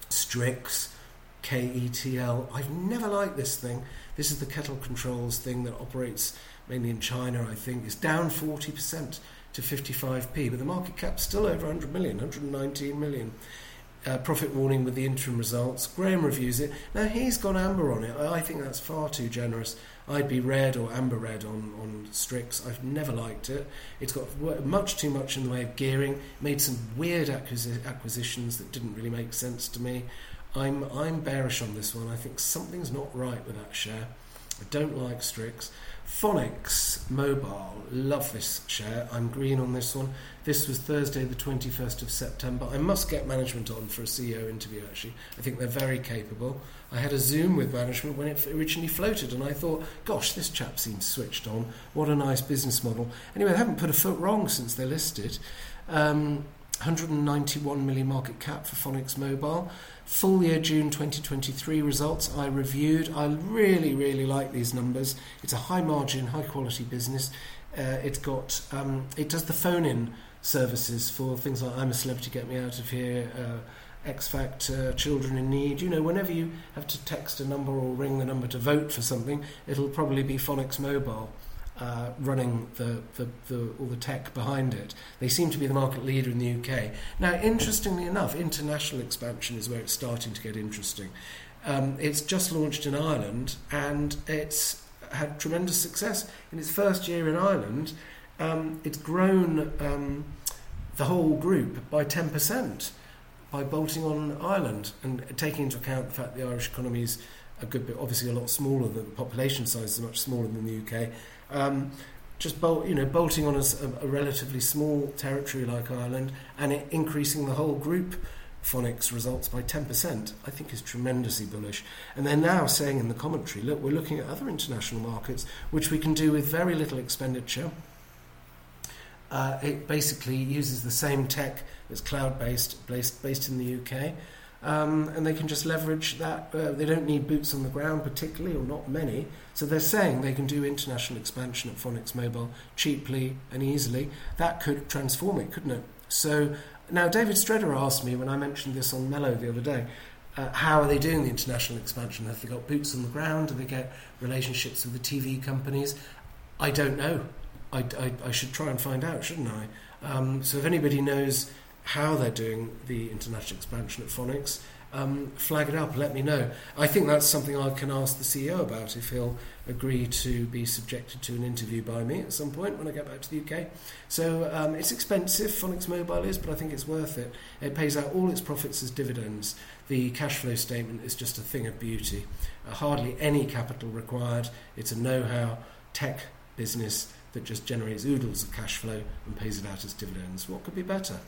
Strix, KETL. I've never liked this thing. This is the kettle controls thing that operates mainly in China. I think it's down forty percent to 55p, but the market cap's still over 100 million, 119 million. Uh, profit warning with the interim results. Graham reviews it. Now he's gone amber on it. I think that's far too generous. I'd be red or amber red on, on Strix. I've never liked it. It's got much too much in the way of gearing. Made some weird acquisi- acquisitions that didn't really make sense to me. I'm I'm bearish on this one. I think something's not right with that share. I don't like Strix. Fonix Mobile, love this share. I'm green on this one. This was Thursday, the 21st of September. I must get management on for a CEO interview, actually. I think they're very capable. I had a Zoom with management when it originally floated, and I thought, gosh, this chap seems switched on. What a nice business model. Anyway, they haven't put a foot wrong since they listed. Um, 191 million market cap for Fonix Mobile. Full year June 2023 results I reviewed. I really, really like these numbers. It's a high margin, high quality business. Uh, it's got um, it does the phone in services for things like I'm a celebrity, get me out of here. Uh, X Factor, Children in Need. You know, whenever you have to text a number or ring the number to vote for something, it'll probably be Fonix Mobile uh, running the, the, the, all the tech behind it. They seem to be the market leader in the UK. Now, interestingly enough, international expansion is where it's starting to get interesting. Um, it's just launched in Ireland and it's had tremendous success. In its first year in Ireland, um, it's grown um, the whole group by 10% by bolting on Ireland and taking into account the fact the Irish economy is a good bit, obviously a lot smaller, the population size is much smaller than the UK, um, just bolt, you know, bolting on a, a, relatively small territory like Ireland and increasing the whole group Fonix results by 10%, I think is tremendously bullish. And they're now saying in the commentary, look, we're looking at other international markets, which we can do with very little expenditure. Uh, it basically uses the same tech that's cloud based, based, based in the UK um, and they can just leverage that. Uh, they don't need boots on the ground, particularly, or not many. So they're saying they can do international expansion at Fonix Mobile cheaply and easily. That could transform it, couldn't it? So now, David Stredder asked me when I mentioned this on Mello the other day. Uh, how are they doing the international expansion? Have they got boots on the ground? Do they get relationships with the TV companies? I don't know. I, I, I should try and find out, shouldn't I? Um, so if anybody knows how they're doing the international expansion at Fonix, um, flag it up, let me know. I think that's something I can ask the CEO about if he'll agree to be subjected to an interview by me at some point when I get back to the UK. So um, it's expensive, Fonix Mobile is, but I think it's worth it. It pays out all its profits as dividends. The cash flow statement is just a thing of beauty. Uh, hardly any capital required. It's a know how tech business that just generates oodles of cash flow and pays it out as dividends. What could be better?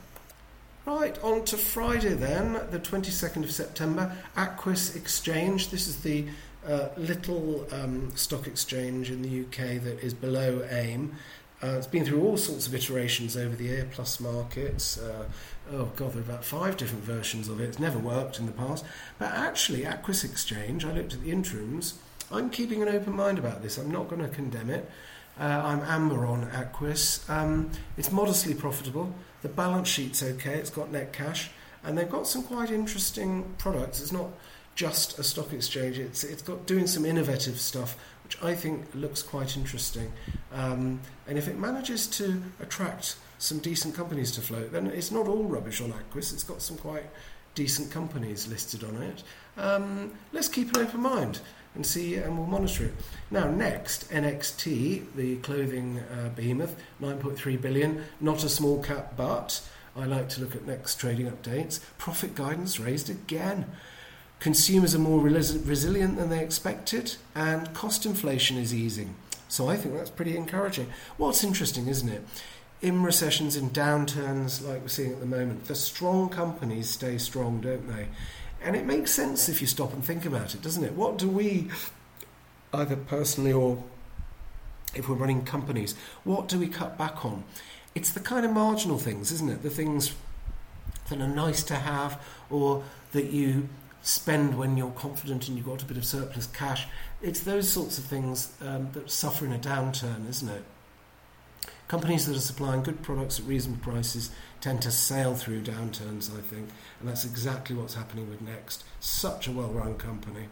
Right, on to Friday then, the 22nd of September, Aquis Exchange. This is the uh, little um, stock exchange in the UK that is below AIM. Uh, it's been through all sorts of iterations over the year, plus markets. Uh, oh, God, there are about five different versions of it. It's never worked in the past. But actually, Aquis Exchange, I looked at the interims. I'm keeping an open mind about this. I'm not going to condemn it. Uh, I'm amber on Aquis. Um, it's modestly profitable. The balance sheet's okay, it's got net cash, and they've got some quite interesting products. It's not just a stock exchange, it's, it's got doing some innovative stuff, which I think looks quite interesting. Um, and if it manages to attract some decent companies to float, then it's not all rubbish on Aquis, it's got some quite decent companies listed on it. Um, let's keep an open mind and see, and we'll monitor it. Now, next, NXT, the clothing uh, behemoth, 9.3 billion, not a small cap, but I like to look at next trading updates. Profit guidance raised again. Consumers are more resilient than they expected, and cost inflation is easing. So I think that's pretty encouraging. What's interesting, isn't it? In recessions, in downturns like we're seeing at the moment, the strong companies stay strong, don't they? And it makes sense if you stop and think about it, doesn't it? What do we, either personally or if we're running companies, what do we cut back on? It's the kind of marginal things, isn't it? The things that are nice to have or that you spend when you're confident and you've got a bit of surplus cash. It's those sorts of things um, that suffer in a downturn, isn't it? Companies that are supplying good products at reasonable prices tend to sail through downturns, I think, and that's exactly what's happening with Next. Such a well-run company.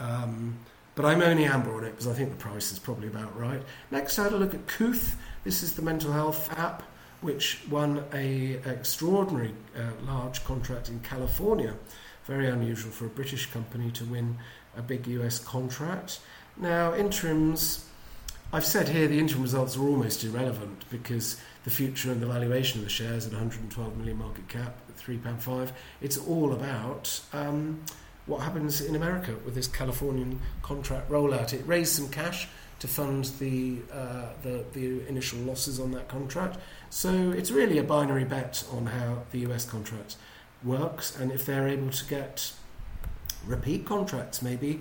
Um, but I'm only amber on it because I think the price is probably about right. Next, I had a look at Kooth. This is the mental health app which won a extraordinary uh, large contract in California. Very unusual for a British company to win a big US contract. Now, interims, I've said here the interim results are almost irrelevant because the future and the valuation of the shares at 112 million market cap at £3.5, it's all about um, what happens in America with this Californian contract rollout. It raised some cash to fund the, uh, the, the initial losses on that contract. So it's really a binary bet on how the US contract works and if they're able to get repeat contracts maybe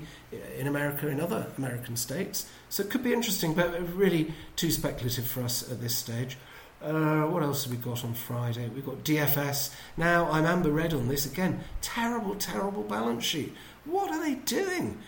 in America in other American states. So it could be interesting, but really too speculative for us at this stage. Uh, what else have we got on Friday? We've got DFS. Now, I'm amber red on this again. Terrible, terrible balance sheet. What are they doing?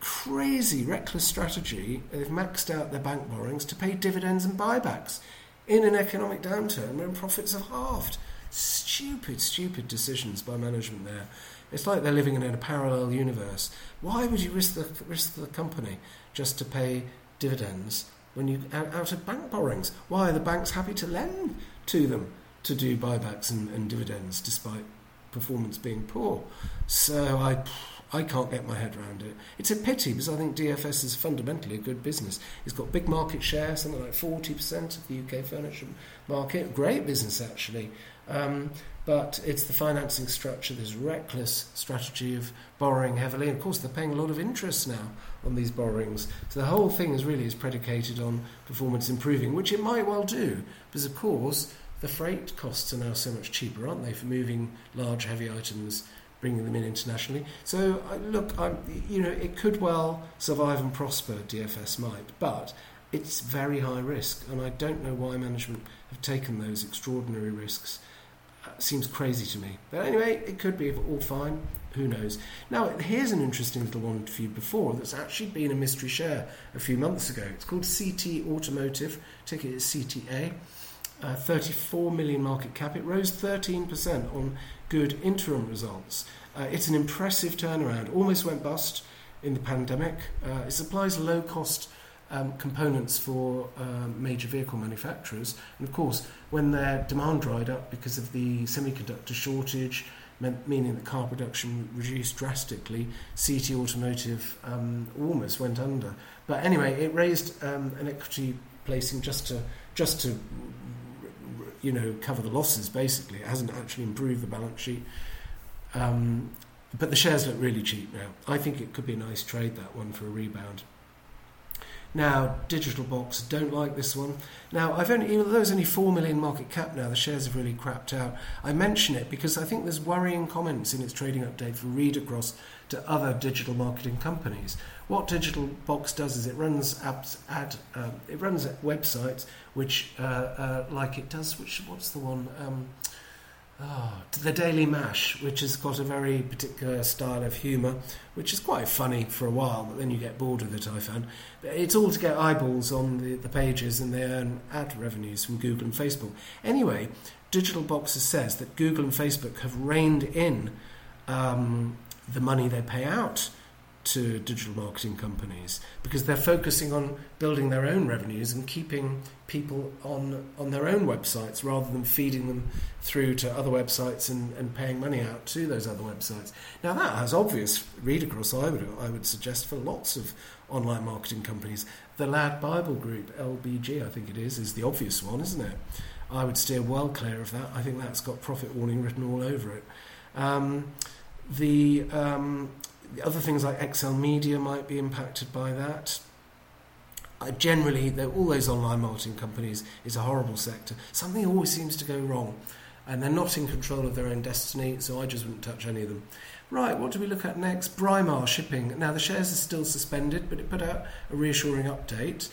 Crazy, reckless strategy. They've maxed out their bank borrowings to pay dividends and buybacks in an economic downturn when profits have halved. Stupid, stupid decisions by management there. It's like they're living in a parallel universe. Why would you risk the risk the company just to pay dividends when you out, of bank borrowings? Why are the banks happy to lend to them to do buybacks and, and dividends despite performance being poor? So I I can't get my head around it. It's a pity because I think DFS is fundamentally a good business. It's got big market share, something like 40% of the UK furniture market. Great business, actually. Um, but it's the financing structure, this reckless strategy of borrowing heavily. And of course, they're paying a lot of interest now on these borrowings. So the whole thing is really is predicated on performance improving, which it might well do, because of course the freight costs are now so much cheaper, aren't they, for moving large, heavy items bringing them in internationally. So look, I'm, you know, it could well survive and prosper. DFS might, but it's very high risk, and I don't know why management have taken those extraordinary risks. Uh, seems crazy to me. But anyway, it could be all fine. Who knows? Now, here's an interesting little one for you before that's actually been a mystery share a few months ago. It's called CT Automotive. Ticket is CTA. Uh, 34 million market cap. It rose 13% on good interim results. Uh, it's an impressive turnaround. Almost went bust in the pandemic. Uh, it supplies low cost um, components for uh, major vehicle manufacturers. And of course, when their demand dried up because of the semiconductor shortage, meant, meaning that car production reduced drastically, CT Automotive um, almost went under. But anyway, it raised um, an equity placing just to just to you know, cover the losses, basically. It hasn't actually improved the balance sheet. Um, but the shares look really cheap now. I think it could be a nice trade, that one, for a rebound. Now, Digital Box don't like this one. Now, I've only, even though there's only 4 million market cap now, the shares have really crapped out. I mention it because I think there's worrying comments in its trading update for read across to other digital marketing companies. What Digital Box does is it runs apps, ad, um, it runs websites which, uh, uh, like it does, which what's the one? Um, Oh, the Daily Mash, which has got a very particular style of humour, which is quite funny for a while, but then you get bored with it, I found. But It's all to get eyeballs on the, the pages and they earn ad revenues from Google and Facebook. Anyway, Digital Boxes says that Google and Facebook have reined in um, the money they pay out to digital marketing companies because they're focusing on building their own revenues and keeping people on on their own websites rather than feeding them through to other websites and, and paying money out to those other websites. Now that has obvious read across I would I would suggest for lots of online marketing companies. The LADbible Group, LBG I think it is, is the obvious one, isn't it? I would steer well clear of that. I think that's got profit warning written all over it. Um, the um, other things like XLMedia might be impacted by that. Uh, generally, all those online marketing companies is a horrible sector. Something always seems to go wrong, and they're not in control of their own destiny, so I just wouldn't touch any of them. Right, what do we look at next? Braemar Shipping. Now, the shares are still suspended, but it put out a reassuring update.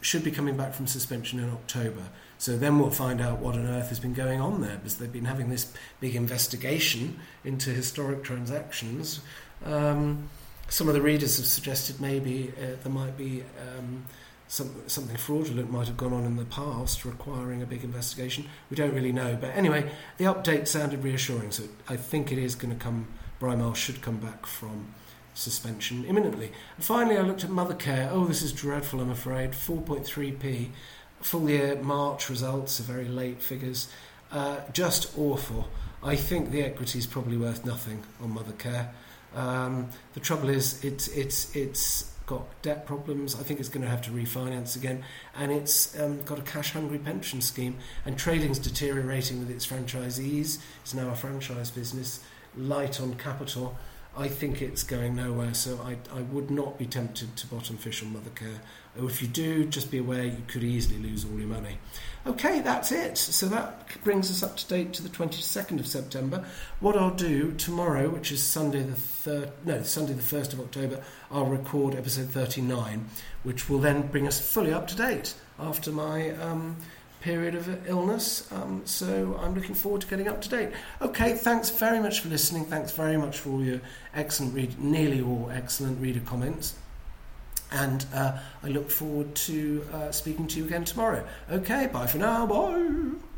Should be coming back from suspension in October. So then we'll find out what on earth has been going on there because they've been having this big investigation into historic transactions. Um, some of the readers have suggested maybe uh, there might be um, some, something fraudulent might have gone on in the past requiring a big investigation. We don't really know. But anyway, the update sounded reassuring, so I think it is going to come, Braemar should come back from suspension imminently. And finally, I looked at Mothercare. Oh, this is dreadful, I'm afraid. 4.3p. Full year March results are very late figures. Uh, just awful. I think the equity is probably worth nothing on Mothercare. Um, the trouble is, it's it's it's got debt problems. I think it's going to have to refinance again, and it's um, got a cash-hungry pension scheme. And trading's deteriorating with its franchisees. It's now a franchise business, light on capital. I think it's going nowhere, so I, I would not be tempted to bottom fish on Mothercare. Or if you do, just be aware you could easily lose all your money. Okay, that's it. So that brings us up to date to the 22nd of September. What I'll do tomorrow, which is Sunday the third, no, Sunday the 1st of October, I'll record episode 39, which will then bring us fully up to date after my um, period of illness. Um, so I'm looking forward to getting up to date. Okay, thanks very much for listening. Thanks very much for all your excellent read, nearly all excellent reader comments. And uh, I look forward to uh, speaking to you again tomorrow. Okay, bye for now. Bye.